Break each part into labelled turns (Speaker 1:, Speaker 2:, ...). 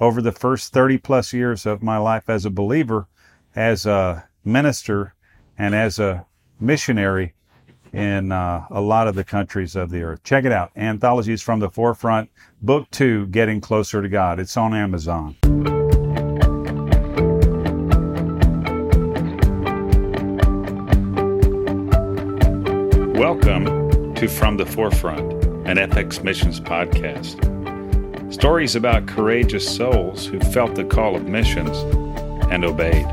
Speaker 1: over the first 30 plus years of my life as a believer, as a minister, and as a missionary in uh, a lot of the countries of the earth. Check it out Anthologies from the Forefront, Book Two Getting Closer to God. It's on Amazon. Welcome to From the Forefront, an FX Missions podcast. Stories about courageous souls who felt the call of missions and obeyed.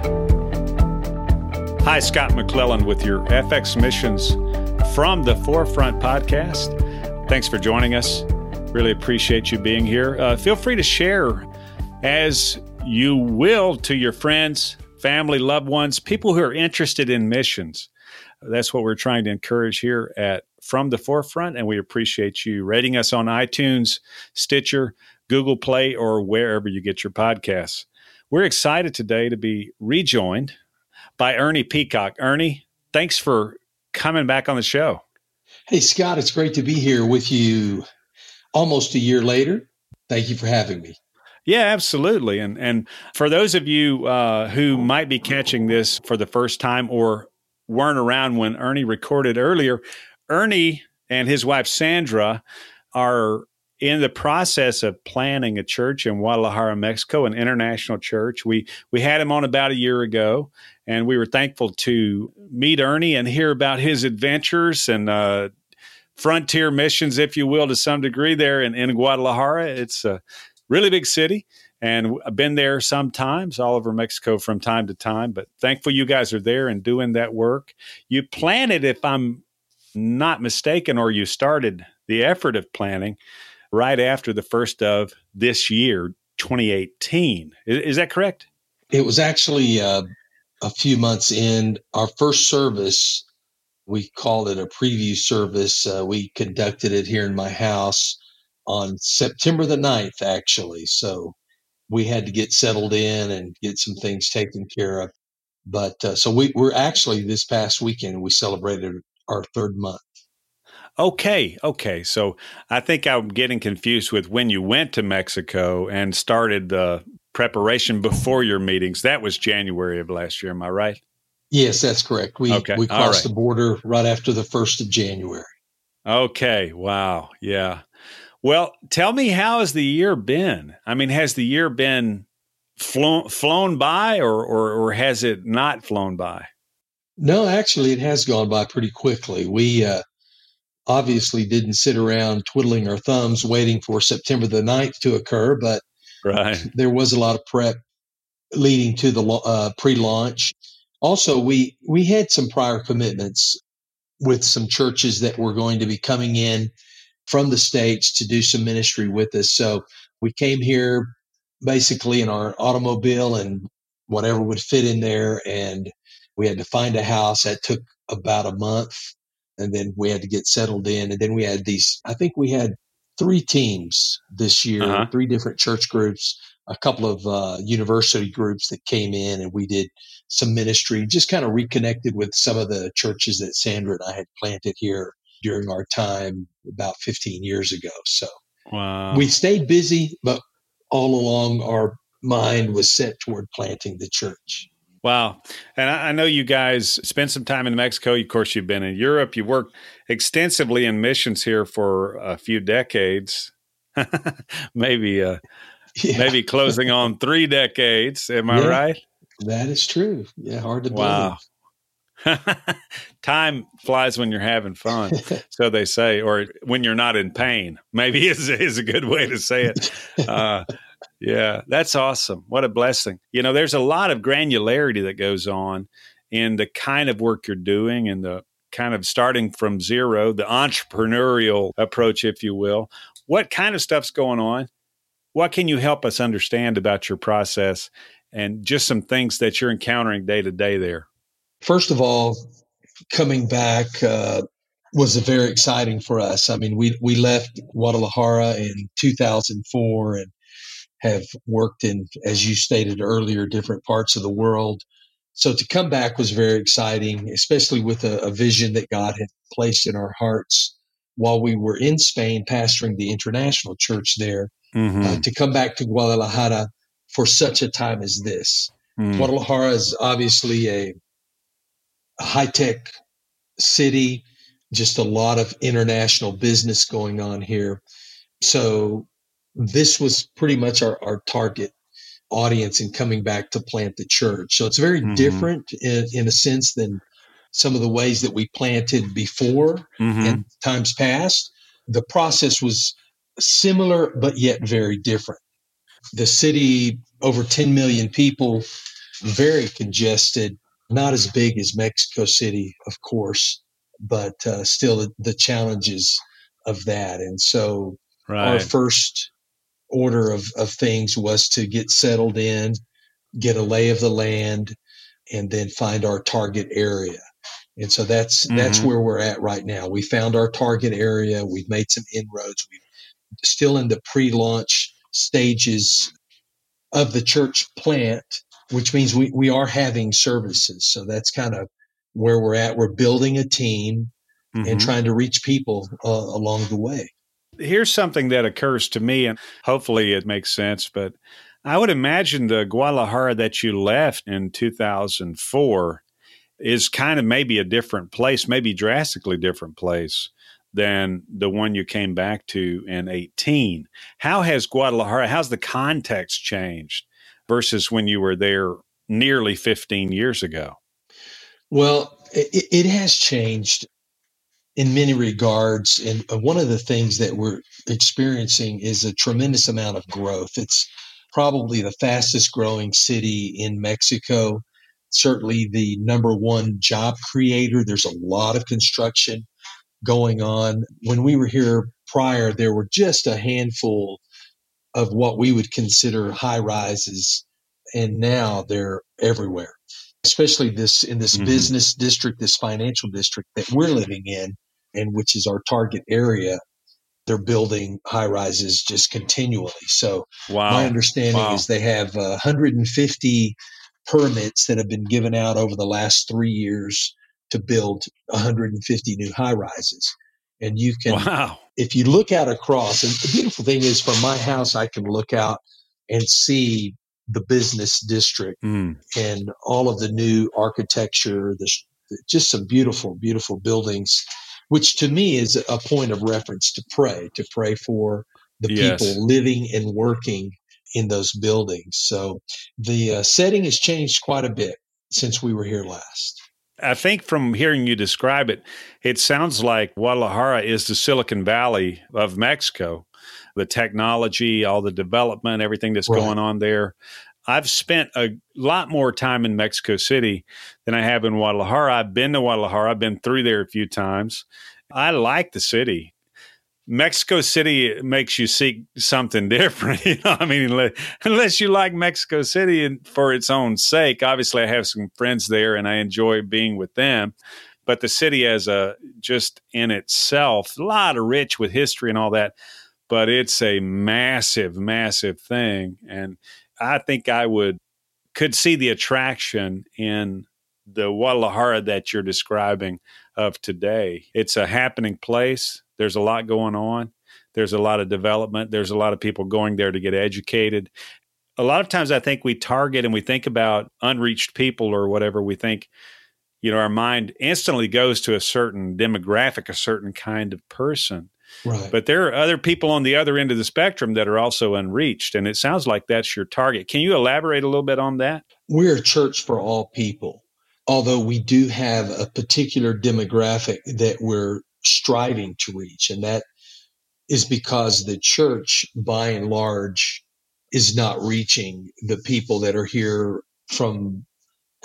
Speaker 1: Hi, Scott McClellan with your FX Missions From the Forefront podcast. Thanks for joining us. Really appreciate you being here. Uh, feel free to share as you will to your friends, family, loved ones, people who are interested in missions that's what we're trying to encourage here at From the Forefront. And we appreciate you rating us on iTunes, Stitcher, Google Play, or wherever you get your podcasts. We're excited today to be rejoined by Ernie Peacock. Ernie, thanks for coming back on the show.
Speaker 2: Hey, Scott, it's great to be here with you almost a year later. Thank you for having me.
Speaker 1: Yeah, absolutely. And and for those of you uh, who might be catching this for the first time or weren't around when Ernie recorded earlier, Ernie and his wife Sandra are in the process of planning a church in Guadalajara, Mexico, an international church. We we had him on about a year ago, and we were thankful to meet Ernie and hear about his adventures and uh, frontier missions, if you will, to some degree there in, in Guadalajara. It's a really big city, and I've been there sometimes all over Mexico from time to time, but thankful you guys are there and doing that work. You planted, if I'm not mistaken, or you started the effort of planning right after the first of this year, 2018. Is, is that correct?
Speaker 2: It was actually uh, a few months in. Our first service, we called it a preview service. Uh, we conducted it here in my house on September the 9th, actually. So we had to get settled in and get some things taken care of. But uh, so we, we're actually this past weekend we celebrated our third month.
Speaker 1: Okay, okay. So I think I'm getting confused with when you went to Mexico and started the preparation before your meetings. That was January of last year. Am I right?
Speaker 2: Yes, that's correct. We okay. we crossed right. the border right after the first of January.
Speaker 1: Okay. Wow. Yeah. Well, tell me how has the year been? I mean, has the year been flown flown by, or, or or has it not flown by?
Speaker 2: No, actually, it has gone by pretty quickly. We uh, obviously didn't sit around twiddling our thumbs waiting for September the 9th to occur, but
Speaker 1: right.
Speaker 2: there was a lot of prep leading to the uh, pre-launch. Also, we we had some prior commitments with some churches that were going to be coming in from the States to do some ministry with us. So we came here basically in our automobile and whatever would fit in there. And we had to find a house that took about a month. And then we had to get settled in. And then we had these, I think we had three teams this year, uh-huh. three different church groups, a couple of uh, university groups that came in and we did some ministry, just kind of reconnected with some of the churches that Sandra and I had planted here during our time about 15 years ago. So wow. we stayed busy, but all along our mind was set toward planting the church.
Speaker 1: Wow. And I, know you guys spent some time in Mexico. Of course, you've been in Europe. You worked extensively in missions here for a few decades. maybe uh, yeah. maybe closing on three decades. Am I yeah, right?
Speaker 2: That is true. Yeah, hard to believe. Wow.
Speaker 1: Time flies when you're having fun, so they say, or when you're not in pain. Maybe is is a good way to say it. Uh, yeah, that's awesome. What a blessing. You know, there's a lot of granularity that goes on in the kind of work you're doing and the kind of starting from zero, the entrepreneurial approach, if you will. What kind of stuff's going on? what can you help us understand about your process and just some things that you're encountering day to day there?
Speaker 2: First of all, coming back uh, was very exciting for us. I mean, we we left Guadalajara in 2004 and have worked in, as you stated earlier, different parts of the world. So to come back was very exciting, especially with a, a vision that God had placed in our hearts while we were in Spain pastoring the international church there. Mm-hmm. Uh, to come back to Guadalajara for such a time as this. Mm. Guadalajara is obviously a, a high tech city, just a lot of international business going on here. So this was pretty much our, our target audience in coming back to plant the church. So it's very mm-hmm. different in, in, a sense than some of the ways that we planted before mm-hmm. in times past. The process was similar, but yet very different. The city, over 10 million people, very congested, not as big as Mexico City, of course, but uh, still the, the, challenges of that. And so right. our first order of, of things was to get settled in, get a lay of the land, and then find our target area. And so that's mm-hmm. that's where we're at right now. We found our target area. We've made some inroads. We're still in the pre-launch stages of the church plant, which means we, we are having services. So that's kind of where we're at. We're building a team mm-hmm. and trying to reach people uh, along the way.
Speaker 1: Here's something that occurs to me, and hopefully it makes sense, but I would imagine the Guadalajara that you left in 2004 is kind of maybe a different place, maybe drastically different place than the one you came back to in 18. How has Guadalajara, how's the context changed versus when you were there nearly 15 years ago?
Speaker 2: Well, it, it has changed in many regards. And one of the things that we're experiencing is a tremendous amount of growth. It's probably the fastest growing city in Mexico, certainly the number one job creator. There's a lot of construction going on. When we were here prior, there were just a handful of what we would consider high rises, and now they're everywhere. Especially this in this mm-hmm. business district, this financial district that we're living in, and which is our target area, they're building high rises just continually. So wow. my understanding wow. is they have uh, 150 permits that have been given out over the last three years to build 150 new high rises. And you can, wow. if you look out across, and the beautiful thing is from my house, I can look out and see the business district mm. and all of the new architecture, the, just some beautiful, beautiful buildings which to me is a point of reference to pray, to pray for the yes. people living and working in those buildings. So the uh, setting has changed quite a bit since we were here last.
Speaker 1: I think from hearing you describe it, it sounds like Guadalajara is the Silicon Valley of Mexico. The technology, all the development, everything that's right. going on there. I've spent a lot more time in Mexico City than I have in Guadalajara. I've been to Guadalajara, I've been through there a few times. I like the city. Mexico City makes you seek something different. You know, I mean, unless you like Mexico City for its own sake. Obviously, I have some friends there, and I enjoy being with them. But the city, as a just in itself, a lot of rich with history and all that. But it's a massive, massive thing, and I think I would could see the attraction in the Guadalajara that you're describing of today. It's a happening place. There's a lot going on. There's a lot of development. There's a lot of people going there to get educated. A lot of times I think we target and we think about unreached people or whatever. We think, you know, our mind instantly goes to a certain demographic, a certain kind of person. Right. But there are other people on the other end of the spectrum that are also unreached. And it sounds like that's your target. Can you elaborate a little bit on that?
Speaker 2: We're a church for all people, although we do have a particular demographic that we're striving to reach. And that is because the church, by and large, is not reaching the people that are here from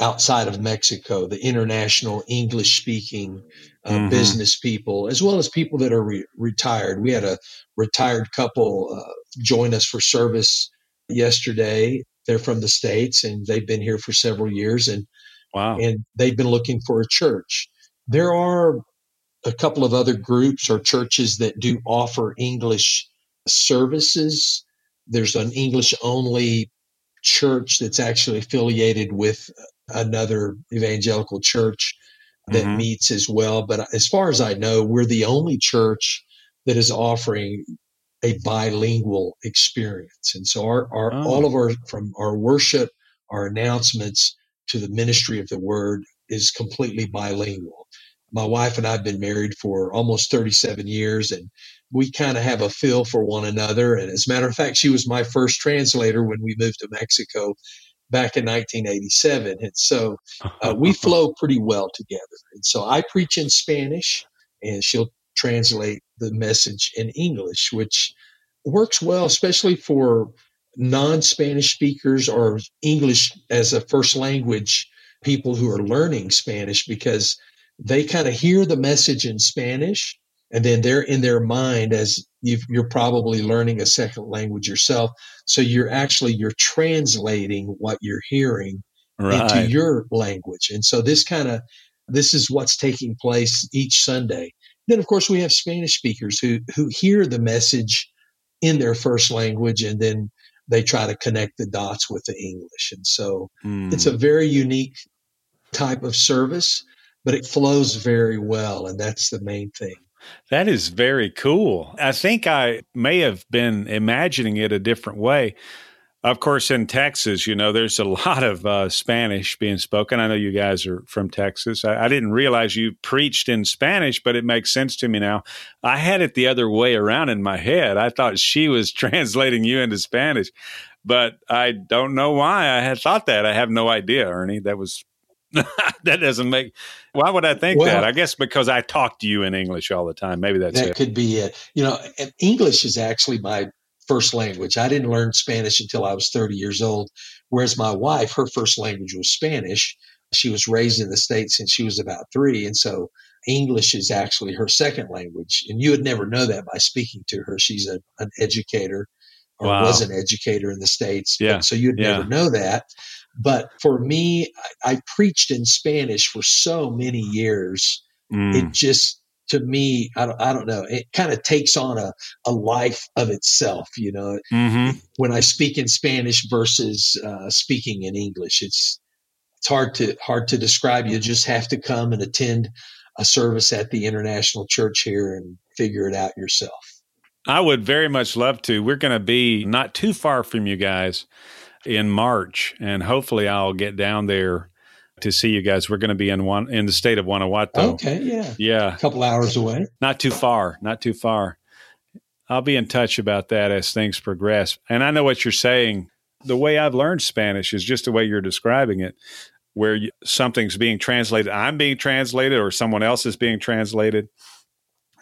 Speaker 2: outside of Mexico, the international English speaking uh, mm-hmm. business people, as well as people that are re- retired. We had a retired couple uh, joined us for service yesterday. They're from the States and they've been here for several years and
Speaker 1: wow.
Speaker 2: and they've been looking for a church. There are a couple of other groups or churches that do offer English services. There's an English only church that's actually affiliated with another evangelical church that mm-hmm. meets as well. But as far as I know, we're the only church that is offering a bilingual experience. And so our, our oh. all of our from our worship, our announcements to the ministry of the word is completely bilingual. My wife and I have been married for almost 37 years and we kind of have a feel for one another. And as a matter of fact, she was my first translator when we moved to Mexico back in 1987. And so uh, we flow pretty well together. And so I preach in Spanish and she'll translate the message in English, which works well, especially for non Spanish speakers or English as a first language people who are learning Spanish because they kind of hear the message in Spanish and then they're in their mind as you are probably learning a second language yourself so you're actually you're translating what you're hearing right. into your language and so this kind of this is what's taking place each sunday then of course we have spanish speakers who who hear the message in their first language and then they try to connect the dots with the english and so mm. it's a very unique type of service but it flows very well and that's the main thing
Speaker 1: that is very cool. I think I may have been imagining it a different way. Of course, in Texas, you know, there's a lot of uh, Spanish being spoken. I know you guys are from Texas. I, I, didn't realize you preached in Spanish, but it makes sense to me now. I had it the other way around in my head. I thought she was translating you into Spanish, but I don't know why I had thought that. I have no idea, Ernie. That was that doesn't make. Why would I think well, that? I guess because I talk to you in English all the time. Maybe that's it.
Speaker 2: that
Speaker 1: it.
Speaker 2: could be it. You know, English is actually my first language. I didn't learn Spanish until I was 30 years old. Whereas my wife, her first language was Spanish. She was raised in the States since she was about three. And so English is actually her second language. And you would never know that by speaking to her. She's a, an educator or wow. was an educator in the States.
Speaker 1: Yeah.
Speaker 2: So you'd yeah. never know that. But for me, I, I preached in Spanish for so many years. Mm. It just, to me, I don't, I don't know. It kind of takes on a, a life of itself, you know. Mm-hmm. When I speak in Spanish versus uh, speaking in English, it's it's hard to hard to describe. You just have to come and attend a service at the International Church here and figure it out yourself.
Speaker 1: I would very much love to. We're going to be not too far from you guys in March, and hopefully I'll get down there to see you guys. We're going to be in one in the state of Guanajuato.
Speaker 2: Okay, yeah,
Speaker 1: yeah,
Speaker 2: a couple hours away.
Speaker 1: Not too far. Not too far. I'll be in touch about that as things progress. And I know what you're saying. The way I've learned Spanish is just the way you're describing it, where you, something's being translated, I'm being translated, or someone else is being translated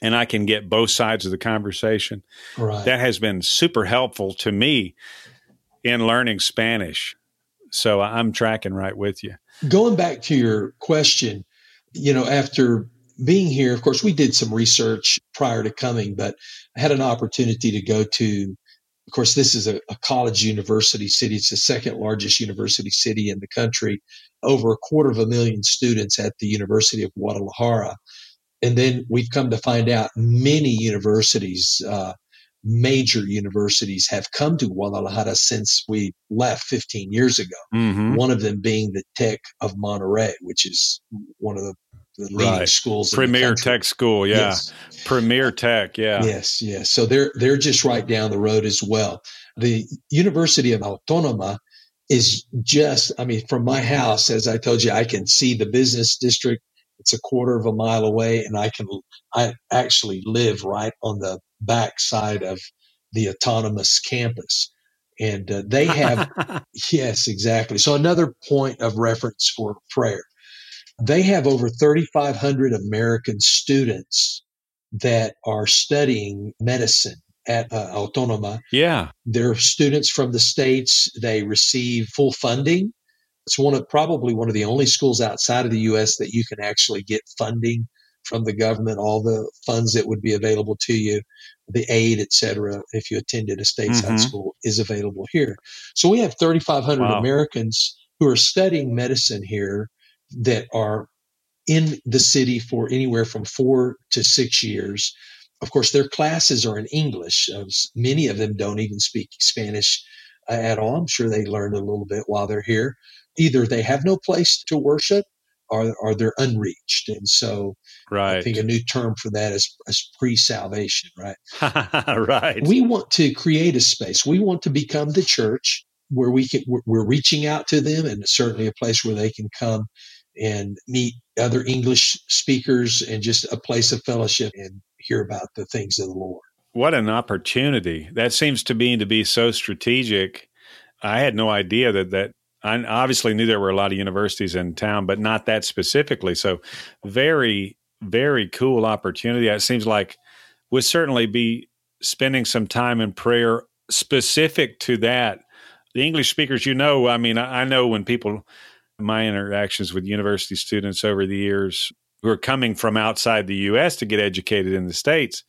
Speaker 1: and I can get both sides of the conversation.
Speaker 2: Right.
Speaker 1: That has been super helpful to me in learning Spanish. So I'm tracking right with you.
Speaker 2: Going back to your question, you know, after being here, of course, we did some research prior to coming, but I had an opportunity to go to, of course, this is a, a college university city. It's the second largest university city in the country, over a quarter of a million students at the University of Guadalajara. And then we've come to find out many universities, uh, major universities have come to Guadalajara since we left 15 years ago. Mm-hmm. One of them being the Tech of Monterrey, which is one of the, the leading right. schools.
Speaker 1: Premier Tech School, yeah. Yes. Premier Tech, yeah.
Speaker 2: Yes, yes. So they're they're just right down the road as well. The University of Autonoma is just, I mean, from my house, as I told you, I can see the business district. It's a quarter of a mile away, and I can I actually live right on the backside of the autonomous campus. And uh, they have, yes, exactly. So, another point of reference for prayer. They have over 3,500 American students that are studying medicine at uh, Autonoma.
Speaker 1: Yeah.
Speaker 2: They're students from the States. They receive full funding. It's one of probably one of the only schools outside of the U.S. that you can actually get funding from the government, all the funds that would be available to you, the aid, et cetera, if you attended a stateside mm-hmm. school is available here. So we have 3,500 wow. Americans who are studying medicine here that are in the city for anywhere from four to six years. Of course, their classes are in English. Many of them don't even speak Spanish uh, at all. I'm sure they learned a little bit while they're here. Either they have no place to worship or, or they're unreached. And so right. I think a new term for that is, is pre salvation, right?
Speaker 1: right.
Speaker 2: We want to create a space. We want to become the church where we can, we're reaching out to them and certainly a place where they can come and meet other English speakers and just a place of fellowship and hear about the things of the Lord.
Speaker 1: What an opportunity. That seems to me to be so strategic. I had no idea that that I obviously knew there were a lot of universities in town, but not that specifically. So very, very cool opportunity. It seems like would certainly be spending some time in prayer specific to that. The English speakers, you know, I mean, I know when people my interactions with university students over the years who are coming from outside the US to get educated in the States,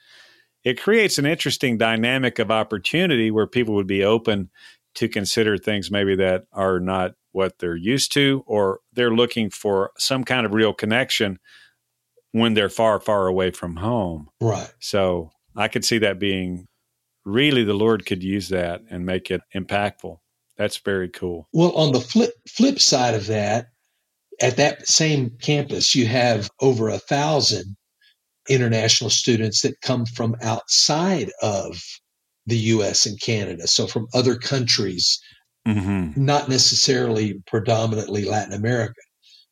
Speaker 1: it creates an interesting dynamic of opportunity where people would be open to consider things maybe that are not what they're used to, or they're looking for some kind of real connection when they're far, far away from home.
Speaker 2: Right.
Speaker 1: So I could see that being really the Lord could use that and make it impactful. That's very cool.
Speaker 2: Well, on the flip flip side of that, at that same campus, you have over a thousand international students that come from outside of the US and Canada. So from other countries, mm-hmm. not necessarily predominantly Latin America.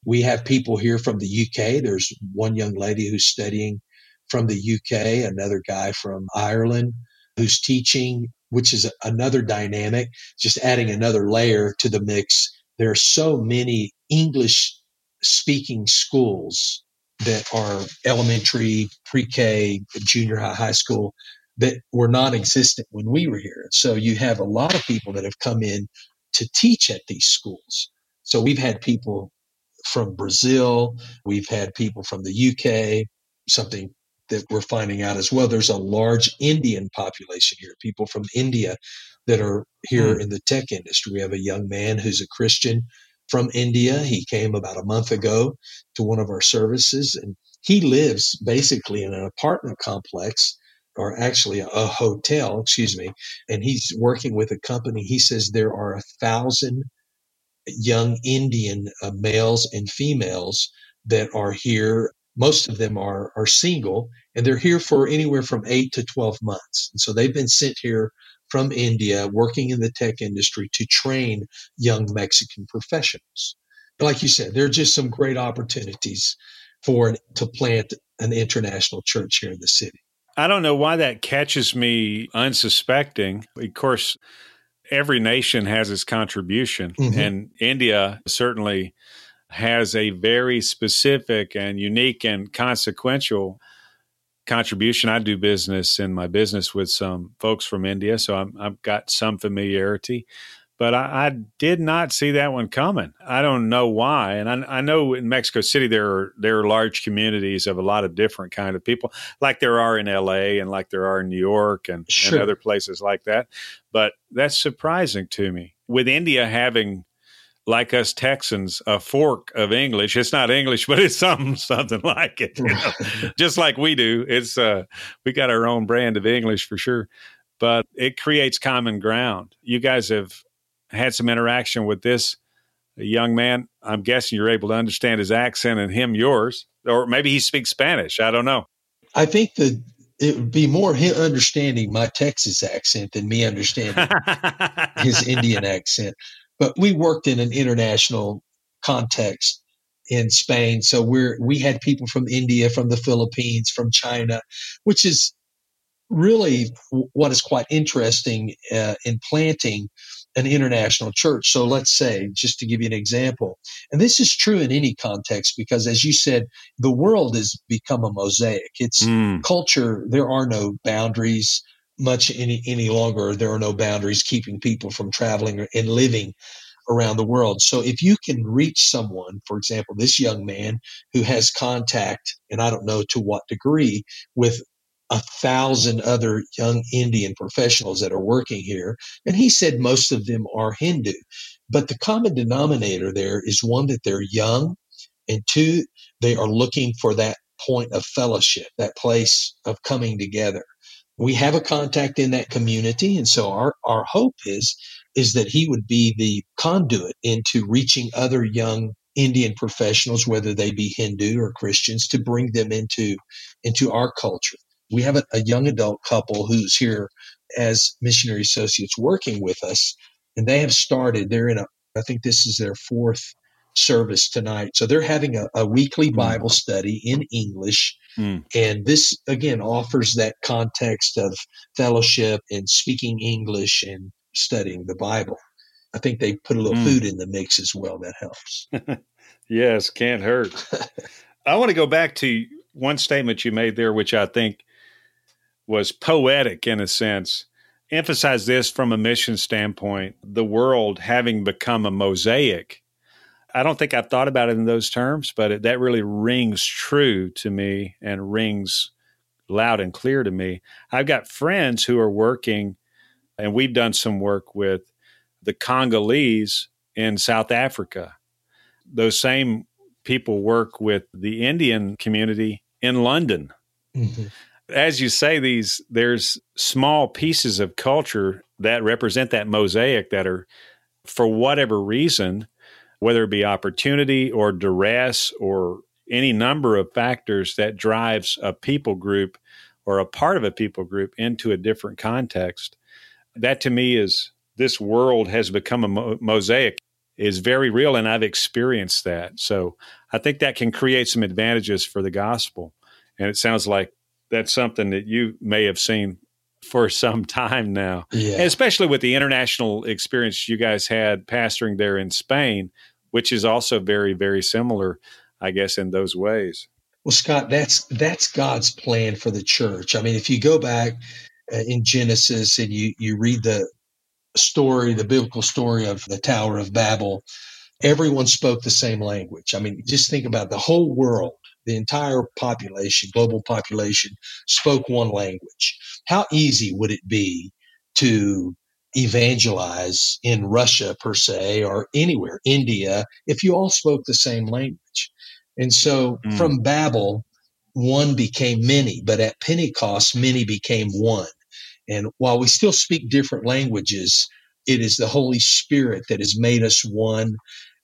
Speaker 2: We have people here from the UK. There's one young lady who's studying from the UK, another guy from Ireland who's teaching which is another dynamic, just adding another layer to the mix. There are so many English speaking schools that are elementary, pre K, junior high, high school that were non existent when we were here. So you have a lot of people that have come in to teach at these schools. So we've had people from Brazil, we've had people from the UK, something that we're finding out as well. There's a large Indian population here, people from India that are here mm. in the tech industry. We have a young man who's a Christian from India. He came about a month ago to one of our services and he lives basically in an apartment complex or actually a, a hotel, excuse me, and he's working with a company. He says there are a thousand young Indian uh, males and females that are here. Most of them are are single and they're here for anywhere from 8 to 12 months. And so they've been sent here from India working in the tech industry to train young Mexican professionals. Like you said there are just some great opportunities for to plant an international church here in the city.
Speaker 1: I don't know why that catches me unsuspecting. Of course every nation has its contribution mm-hmm. and India certainly has a very specific and unique and consequential contribution. I do business in my business with some folks from India, so i have got some familiarity. But I, I, did not see that one coming. I don't know why, and I, I, know in Mexico City there are there are large communities of a lot of different kind of people, like there are in L.A. and like there are in New York and, sure. and other places like that. But that's surprising to me. With India having like us Texans, a fork of English. It's not English, but it's something something like it. You know? Just like we do. It's uh we got our own brand of English for sure. But it creates common ground. You guys have had some interaction with this young man. I'm guessing you're able to understand his accent and him yours. Or maybe he speaks Spanish. I don't know.
Speaker 2: I think that it would be more him understanding my Texas accent than me understanding his Indian accent but we worked in an international context in Spain. So we're we had people from India, from the Philippines, from China, which is really what is quite interesting uh, in planting an international church. So let's say, just to give you an example, and this is true in any context because, as you said, the world has become a mosaic. It's mm. culture. There are no boundaries much any any longer. There are no boundaries keeping people from traveling and living around the world. So if you can reach someone, for example, this young man who has contact, and I don't know to what degree, with a thousand other young Indian professionals that are working here. And he said most of them are Hindu. But the common denominator there is one, that they're young, and two, they are looking for that point of fellowship, that place of coming together. We have a contact in that community, and so our, our hope is is that he would be the conduit into reaching other young Indian professionals, whether they be Hindu or Christians, to bring them into into our culture. We have a, a young adult couple who's here as missionary associates working with us, and they have started. They're in a, I think this is their fourth service tonight. So they're having a, a weekly mm. Bible study in English. Mm. And this, again, offers that context of fellowship and speaking English and studying the Bible. I think they put a little mm. food in the mix as well. That helps.
Speaker 1: yes, can't hurt. I want to go back to one statement you made there, which I think was poetic in a sense. Emphasize this from a mission standpoint the world having become a mosaic I don't think I've thought about it in those terms, but it, that really rings true to me and rings loud and clear to me. I've got friends who are working, and we've done some work with the Congolese in South Africa. Those same people work with the Indian community in London. Mm-hmm. As you say, these there's small pieces of culture that represent that mosaic that are, for whatever reason, whether it be opportunity or duress or any number of factors that drives a people group or a part of a people group into a different context. That to me is this world has become a mo- mosaic is very real and I've experienced that. So I think that can create some advantages for the gospel. And it sounds like that's something that you may have seen for some time now. Yeah. especially with the international experience you guys had pastoring there in Spain, which is also very, very similar, I guess, in those ways.
Speaker 2: Well, Scott, that's that's God's plan for the church. I mean, if you go back uh, in Genesis and you you read the story, the biblical story of the Tower of Babel, everyone spoke the same language. I mean, just think about the whole world, the entire population, global population, spoke one language. How easy would it be to evangelize in Russia per se or anywhere, India, if you all spoke the same language. And so mm. from Babel, one became many, but at Pentecost, many became one. And while we still speak different languages, it is the Holy Spirit that has made us one,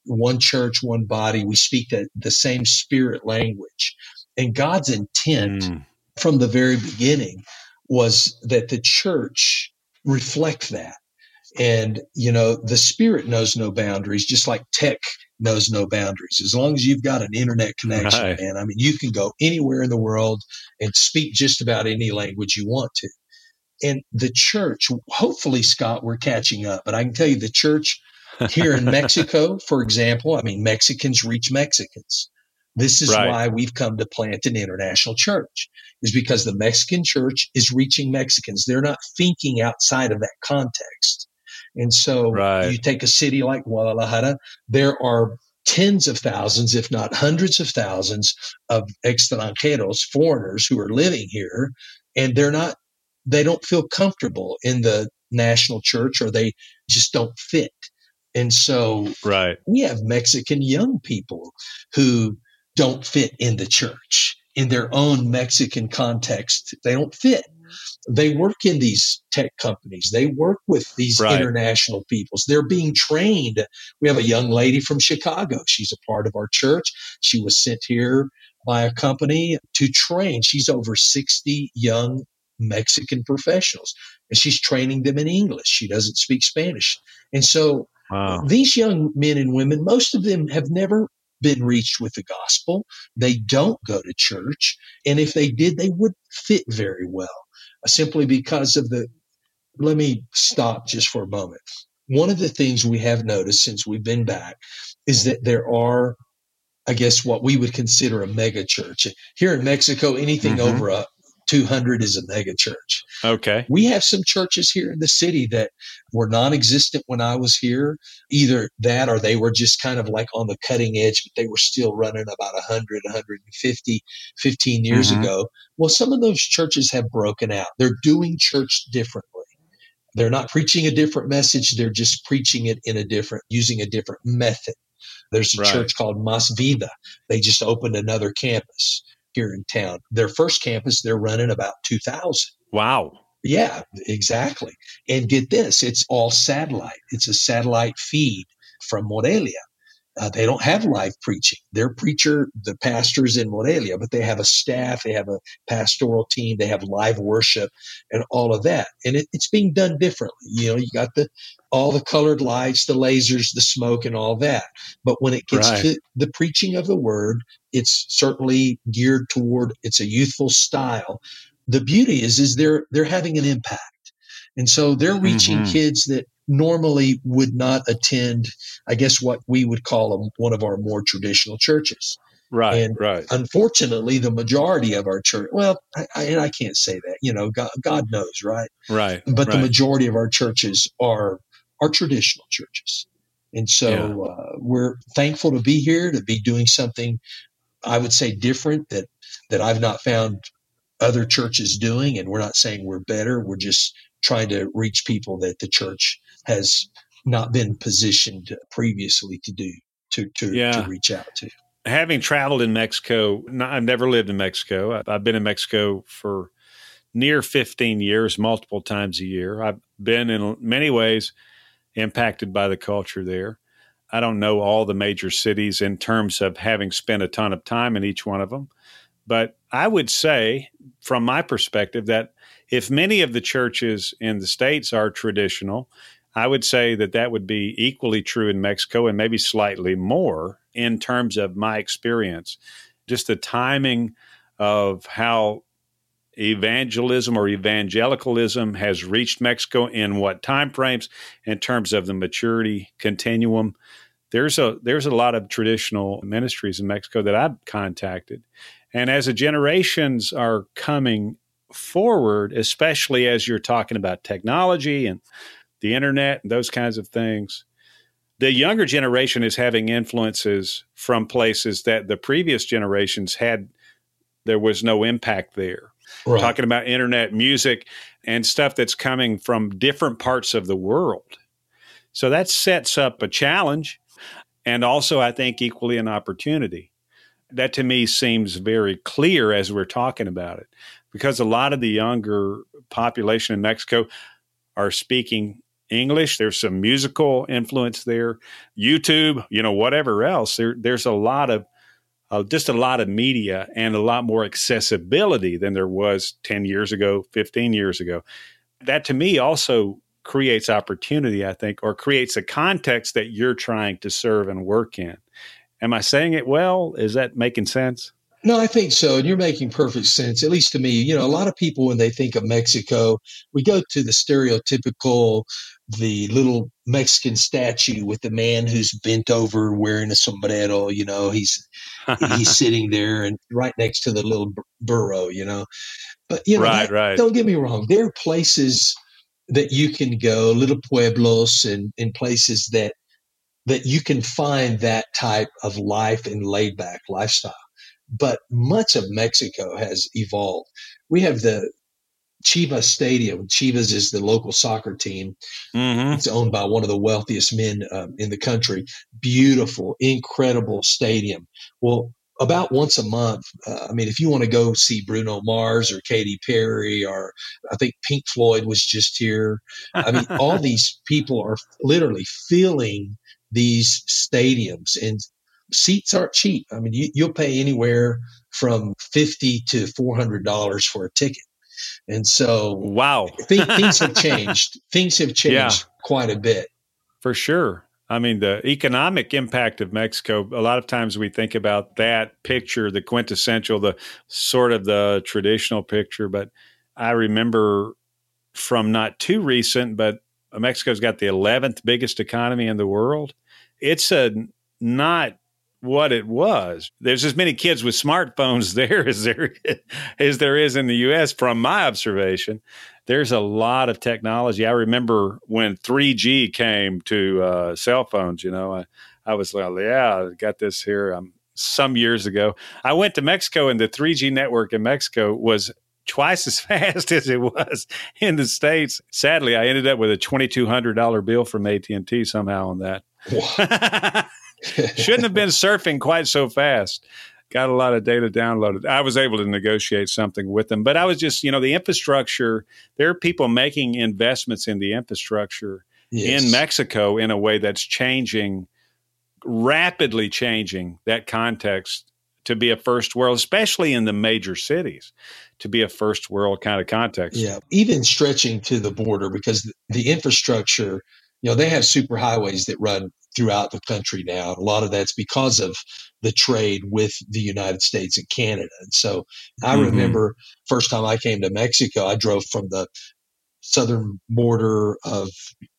Speaker 2: one church, one body. We speak the, the same spirit language. And God's intent mm. from the very beginning was that the church reflect that. And, you know, the spirit knows no boundaries, just like tech knows no boundaries. As long as you've got an internet connection, right. man, I mean, you can go anywhere in the world and speak just about any language you want to. And the church, hopefully, Scott, we're catching up. But I can tell you the church here in Mexico, for example, I mean, Mexicans reach Mexicans. This is right. why we've come to plant an international church, is because the Mexican church is reaching Mexicans. They're not thinking outside of that context. And so right. you take a city like Guadalajara, there are tens of thousands, if not hundreds of thousands of extranjeros, foreigners who are living here, and they're not, they don't feel comfortable in the national church or they just don't fit. And so
Speaker 1: right.
Speaker 2: we have Mexican young people who don't fit in the church in their own Mexican context. They don't fit they work in these tech companies. They work with these right. international peoples. They're being trained. We have a young lady from Chicago. She's a part of our church. She was sent here by a company to train. She's over 60 young Mexican professionals and she's training them in English. She doesn't speak Spanish. And so wow. these young men and women, most of them have never been reached with the gospel. They don't go to church. And if they did, they would fit very well simply because of the. Let me stop just for a moment. One of the things we have noticed since we've been back is that there are, I guess, what we would consider a mega church. Here in Mexico, anything mm-hmm. over a 200 is a mega church.
Speaker 1: Okay.
Speaker 2: We have some churches here in the city that were non existent when I was here. Either that or they were just kind of like on the cutting edge, but they were still running about 100, 150, 15 years mm-hmm. ago. Well, some of those churches have broken out. They're doing church differently. They're not preaching a different message. They're just preaching it in a different, using a different method. There's a right. church called Mas Vida. They just opened another campus here in town. Their first campus, they're running about 2,000.
Speaker 1: Wow.
Speaker 2: Yeah, exactly. And get this, it's all satellite. It's a satellite feed from Morelia. Uh, they don't have live preaching. Their preacher, the pastors in Morelia, but they have a staff, they have a pastoral team, they have live worship, and all of that. And it, it's being done differently. You know, you got the all the colored lights, the lasers, the smoke, and all that. But when it gets right. to the preaching of the word, it's certainly geared toward. It's a youthful style. The beauty is, is they're they're having an impact, and so they're reaching mm-hmm. kids that normally would not attend, I guess, what we would call a, one of our more traditional churches.
Speaker 1: Right,
Speaker 2: and
Speaker 1: right.
Speaker 2: Unfortunately, the majority of our church, well, I, I, and I can't say that, you know, God, God knows, right?
Speaker 1: Right.
Speaker 2: But
Speaker 1: right.
Speaker 2: the majority of our churches are are traditional churches, and so yeah. uh, we're thankful to be here to be doing something, I would say, different that that I've not found other churches doing, and we're not saying we're better. We're just trying to reach people that the church has not been positioned previously to do to to, yeah. to reach out to.
Speaker 1: Having traveled in Mexico, I've never lived in Mexico. I've been in Mexico for near 15 years, multiple times a year. I've been in many ways impacted by the culture there. I don't know all the major cities in terms of having spent a ton of time in each one of them, but I would say, from my perspective, that if many of the churches in the states are traditional, I would say that that would be equally true in Mexico and maybe slightly more in terms of my experience. Just the timing of how evangelism or evangelicalism has reached Mexico in what time frames in terms of the maturity continuum. There's a there's a lot of traditional ministries in Mexico that I've contacted. And as the generations are coming forward, especially as you're talking about technology and the internet and those kinds of things. The younger generation is having influences from places that the previous generations had, there was no impact there. Right. Talking about internet music and stuff that's coming from different parts of the world. So that sets up a challenge and also, I think, equally an opportunity. That to me seems very clear as we're talking about it because a lot of the younger population in Mexico are speaking English. There's some musical influence there, YouTube, you know, whatever else. There, there's a lot of uh, just a lot of media and a lot more accessibility than there was 10 years ago, 15 years ago. That to me also creates opportunity, I think, or creates a context that you're trying to serve and work in. Am I saying it well? Is that making sense?
Speaker 2: No, I think so. And you're making perfect sense, at least to me. You know, a lot of people, when they think of Mexico, we go to the stereotypical, the little Mexican statue with the man who's bent over wearing a sombrero. You know, he's he's sitting there and right next to the little burro. You know, but you know,
Speaker 1: right,
Speaker 2: that,
Speaker 1: right.
Speaker 2: don't get me wrong. There are places that you can go, little pueblos, and, and places that that you can find that type of life and laid back lifestyle but much of Mexico has evolved. We have the Chivas Stadium. Chivas is the local soccer team. Mm-hmm. It's owned by one of the wealthiest men um, in the country. Beautiful, incredible stadium. Well, about once a month, uh, I mean, if you want to go see Bruno Mars or Katy Perry, or I think Pink Floyd was just here. I mean, all these people are literally filling these stadiums and seats aren't cheap. I mean, you, will pay anywhere from fifty to four hundred dollars for a ticket, and so
Speaker 1: wow,
Speaker 2: th- things have changed. things have changed yeah. quite a bit,
Speaker 1: for sure. I mean, the economic impact of Mexico. A lot of times we think about that picture, the quintessential, the sort of the traditional picture, but I remember from not too recent, but Mexico's got the 11th biggest economy in the world. It's a not what it was. There's as many kids with smartphones there as there as there is in the U.S. From my observation, there's a lot of technology. I remember when 3G came to uh, cell phones. You know, I, I was like, yeah, I got this here. Um, some years ago, I went to Mexico, and the 3G network in Mexico was twice as fast as it was in the states. Sadly, I ended up with a twenty two hundred dollar bill from AT and T somehow on that. Shouldn't have been surfing quite so fast. Got a lot of data downloaded. I was able to negotiate something with them, but I was just, you know, the infrastructure. There are people making investments in the infrastructure yes. in Mexico in a way that's changing, rapidly changing that context to be a first world, especially in the major cities, to be a first world kind of context.
Speaker 2: Yeah, even stretching to the border because the infrastructure, you know, they have super highways that run throughout the country now. A lot of that's because of the trade with the United States and Canada. And so I mm-hmm. remember first time I came to Mexico, I drove from the southern border of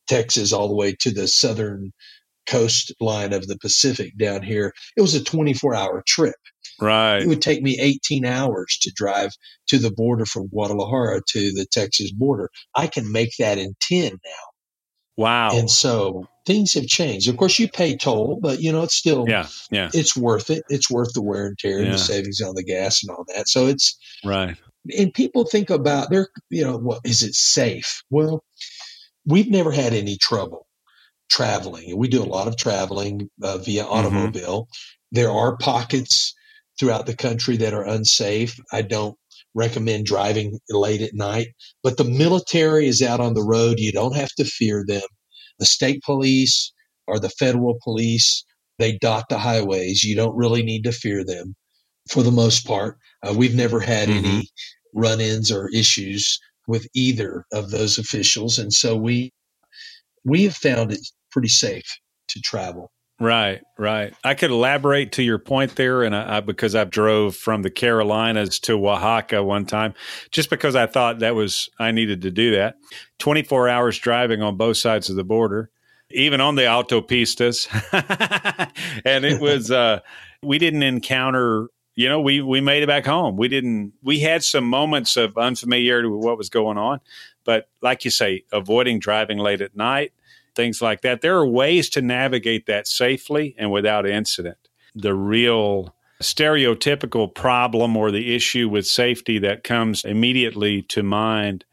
Speaker 2: Texas all the way to the southern coastline of the Pacific down here. It was a 24 hour trip.
Speaker 1: Right.
Speaker 2: It would take me 18 hours to drive to the border from Guadalajara to the Texas border. I can make that in 10 now.
Speaker 1: Wow.
Speaker 2: And so things have changed. Of course, you pay toll, but you know, it's still,
Speaker 1: yeah, yeah.
Speaker 2: it's worth it. It's worth the wear and tear yeah. and the savings on the gas and all that. So it's,
Speaker 1: right.
Speaker 2: And people think about their, you know, what is it safe? Well, we've never had any trouble traveling. And we do a lot of traveling uh, via mm-hmm. automobile. Mm-hmm. There are pockets throughout the country that are unsafe. I don't recommend driving late at night, but the military is out on the road. You don't have to fear them. The state police or the federal police, they dot the highways. You don't really need to fear them for the most part. Uh, we've never had mm-hmm. any run ins or issues with either of those officials. And so we, we have found it pretty safe to travel.
Speaker 1: Right, right. I could elaborate to your point there, and I, I, because I drove from the Carolinas to Oaxaca one time, just because I thought that was I needed to do that. Twenty four hours driving on both sides of the border, even on the autopistas, and it was uh, we didn't encounter. You know, we we made it back home. We didn't. We had some moments of unfamiliarity with what was going on, but like you say, avoiding driving late at night things like that. There are ways to navigate that safely and without incident. The real stereotypical problem or the issue with safety that comes immediately to mind,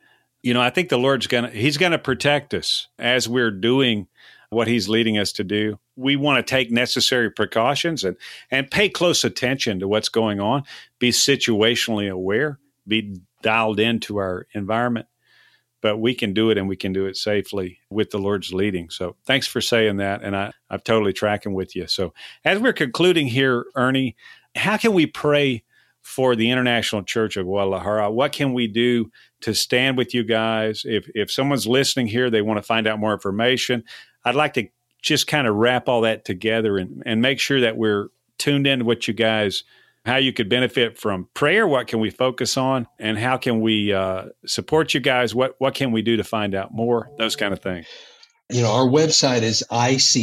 Speaker 1: you know, I think the Lord's going to, He's going to protect us as we're doing what He's leading us to do. We want to take necessary precautions and, and pay close attention to what's going on, be situationally aware, be dialed into our environment but we can do it and we can do it safely with the Lord's leading. So thanks for saying that. And I, I'm totally tracking with you. So as we're concluding here, Ernie, how can we pray for the International Church of Guadalajara? What can we do to stand with you guys? If, if someone's listening here, they want to find out more information, I'd like to just kind of wrap all that together and, and make sure that we're tuned in to what you guys – how you could benefit from prayer. What can we focus on, and how can we uh, support you guys? What what can we do to find out more? Those kind of things.
Speaker 2: You know, our website is icgdl.com.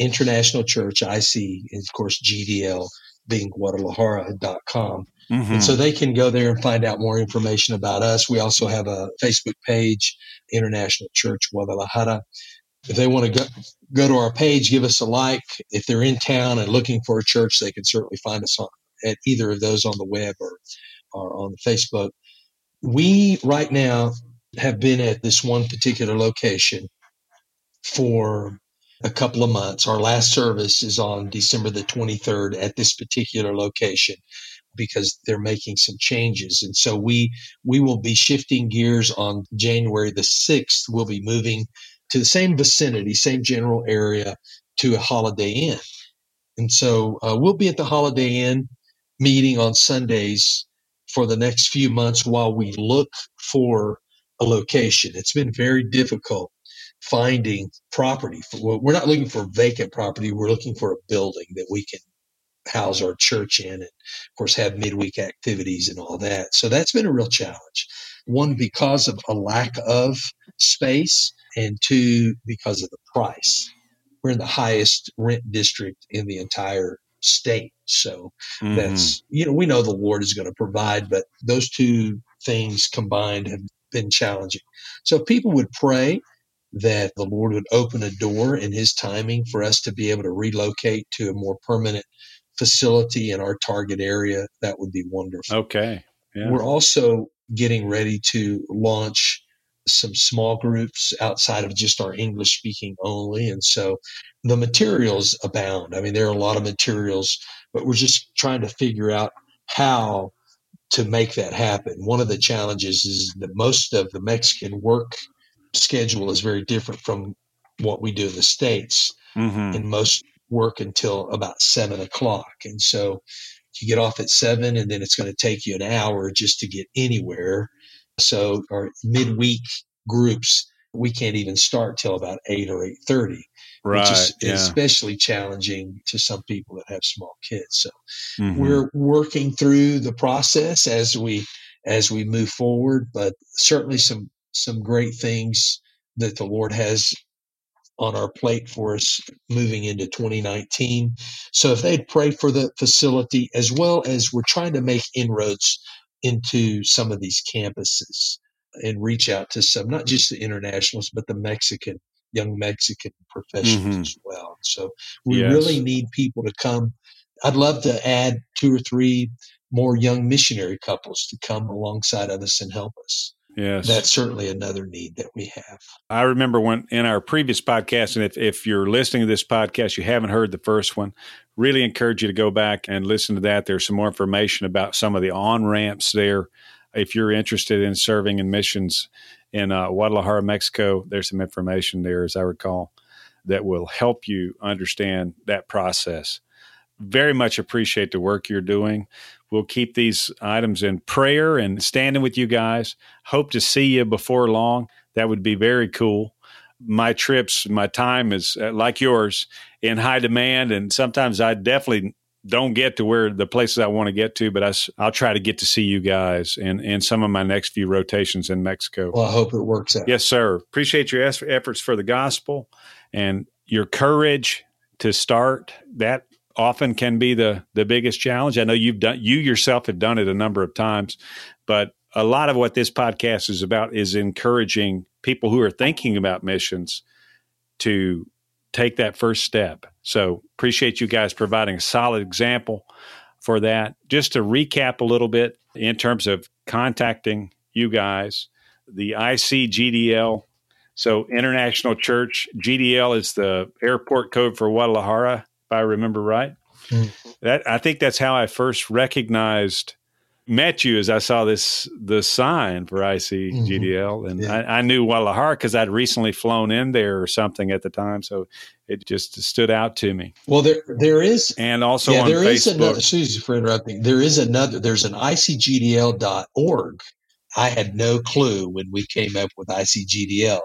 Speaker 2: International Church, IC, and of course, GDL being Guadalajara.com. Mm-hmm. And so they can go there and find out more information about us. We also have a Facebook page, International Church Guadalajara. If they want to go, go to our page, give us a like. If they're in town and looking for a church, they can certainly find us on, at either of those on the web or, or on Facebook. We right now have been at this one particular location for a couple of months. Our last service is on December the 23rd at this particular location because they're making some changes. And so we we will be shifting gears on January the 6th. We'll be moving to the same vicinity, same general area to a Holiday Inn. And so uh, we'll be at the Holiday Inn meeting on Sundays for the next few months while we look for a location. It's been very difficult finding property. We're not looking for vacant property. We're looking for a building that we can house our church in and of course have midweek activities and all that. So that's been a real challenge. One, because of a lack of space and two, because of the price. we're in the highest rent district in the entire state. So mm-hmm. that's, you know, we know the Lord is going to provide, but those two things combined have been challenging. So people would pray that the Lord would open a door in his timing for us to be able to relocate to a more permanent facility in our target area. That would be wonderful.
Speaker 1: Okay.
Speaker 2: Yeah. We're also getting ready to launch some small groups outside of just our English speaking only. And so the materials abound. I mean, there are a lot of materials, but we're just trying to figure out how to make that happen. One of the challenges is that most of the Mexican work schedule is very different from what we do in the States. Mm-hmm. And most work until about seven o'clock. And so you get off at seven and then it's going to take you an hour just to get anywhere. So our midweek groups, we can't even start till about eight or eight thirty, right, which is yeah. especially challenging to some people that have small kids. So mm-hmm. we're working through the process as we as we move forward, but certainly some some great things that the Lord has on our plate for us moving into 2019. So if they'd pray for the facility as well as we're trying to make inroads into some of these campuses and reach out to some, not just the internationals, but the Mexican, young Mexican professionals mm-hmm. as well. So we yes. really need people to come. I'd love to add two or three more young missionary couples to come alongside of us and help us.
Speaker 1: Yes.
Speaker 2: That's certainly another need that we have.
Speaker 1: I remember when in our previous podcast, and if, if you're listening to this podcast, you haven't heard the first one, really encourage you to go back and listen to that. There's some more information about some of the on ramps there if you're interested in serving in missions in uh, Guadalajara, Mexico, there's some information there, as I recall, that will help you understand that process. Very much appreciate the work you're doing. We'll keep these items in prayer and standing with you guys. Hope to see you before long. That would be very cool. My trips, my time is uh, like yours in high demand, and sometimes I definitely don't get to where the places I want to get to, but I, will try to get to see you guys in, in some of my next few rotations in Mexico.
Speaker 2: Well, I hope it works out.
Speaker 1: Yes, sir. Appreciate your efforts for the gospel and your courage to start. That often can be the the biggest challenge. I know you've done you yourself have done it a number of times, but a lot of what this podcast is about is encouraging people who are thinking about missions to take that first step. So appreciate you guys providing a solid example for that. Just to recap a little bit in terms of contacting you guys, the ICGDL, so International Church, GDL is the airport code for Guadalajara, I remember right. Mm-hmm. That I think that's how I first recognized met you as I saw this the sign for ICGDL, mm-hmm. and yeah. I, I, knew Guadalajara because I'd recently flown in there or something at the time, so it just stood out to me.
Speaker 2: Well, there there is,
Speaker 1: and also yeah, there Facebook. is
Speaker 2: another. Excuse me for interrupting. There is another. There's an ICGDL.org. I had no clue when we came up with ICGDL.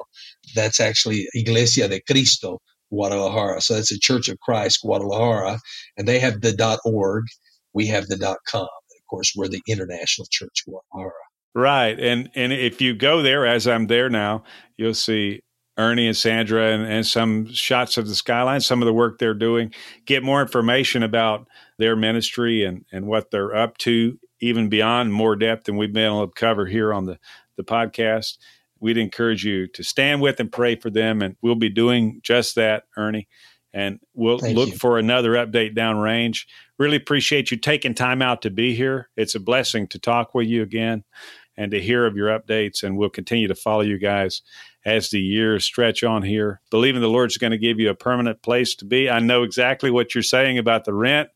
Speaker 2: That's actually Iglesia de Cristo Guadalajara. So that's a Church of Christ Guadalajara, and they have the dot .org. We have the dot .com of course, we're the International Church Guadalajara.
Speaker 1: Right, and and if you go there, as I'm there now, you'll see Ernie and Sandra and, and some shots of the skyline, some of the work they're doing. Get more information about their ministry and and what they're up to, even beyond more depth than we've been able to cover here on the the podcast. We'd encourage you to stand with and pray for them, and we'll be doing just that, Ernie. And we'll Thank look you. for another update downrange. Really appreciate you taking time out to be here. It's a blessing to talk with you again and to hear of your updates. And we'll continue to follow you guys as the years stretch on here. Believing the Lord's going to give you a permanent place to be. I know exactly what you're saying about the rent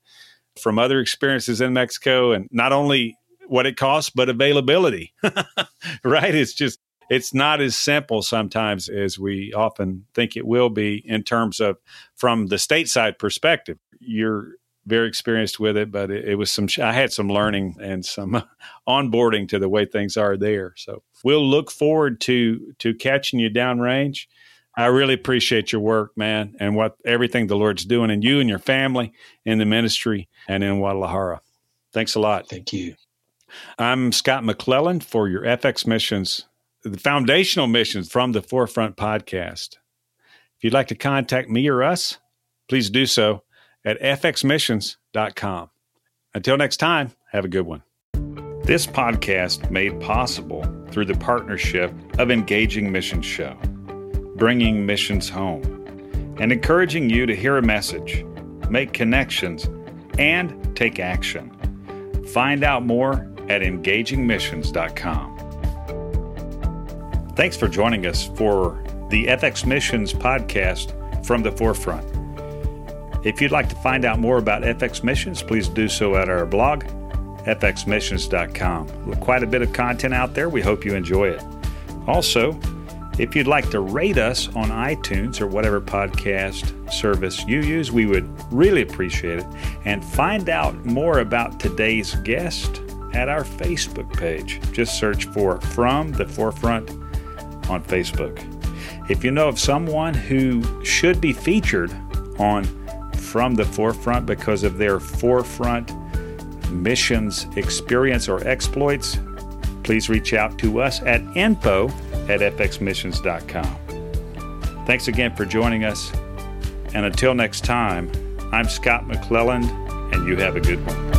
Speaker 1: from other experiences in Mexico and not only what it costs, but availability. right? It's just, it's not as simple sometimes as we often think it will be in terms of from the stateside perspective. You're very experienced with it, but it, it, was some, I had some learning and some onboarding to the way things are there. So we'll look forward to, to catching you downrange. I really appreciate your work, man, and what everything the Lord's doing in you and your family in the ministry and in Guadalajara. Thanks a lot.
Speaker 2: Thank you.
Speaker 1: I'm Scott McClellan for your FX missions, the foundational missions from the Forefront podcast. If you'd like to contact me or us, please do so at fxmissions.com. Until next time, have a good one. This podcast made possible through the partnership of Engaging Missions Show, bringing missions home, and encouraging you to hear a message, make connections, and take action. Find out more at engagingmissions.com. Thanks for joining us for the FX Missions podcast from the forefront. If you'd like to find out more about FX Missions, please do so at our blog, fxmissions.com. With quite a bit of content out there. We hope you enjoy it. Also, if you'd like to rate us on iTunes or whatever podcast service you use, we would really appreciate it. And find out more about today's guest at our Facebook page. Just search for From the Forefront on Facebook. If you know of someone who should be featured on From the Forefront because of their forefront missions experience or exploits, please reach out to us at info at fxmissions.com. Thanks again for joining us. And until next time, I'm Scott McClelland, and you have a good one.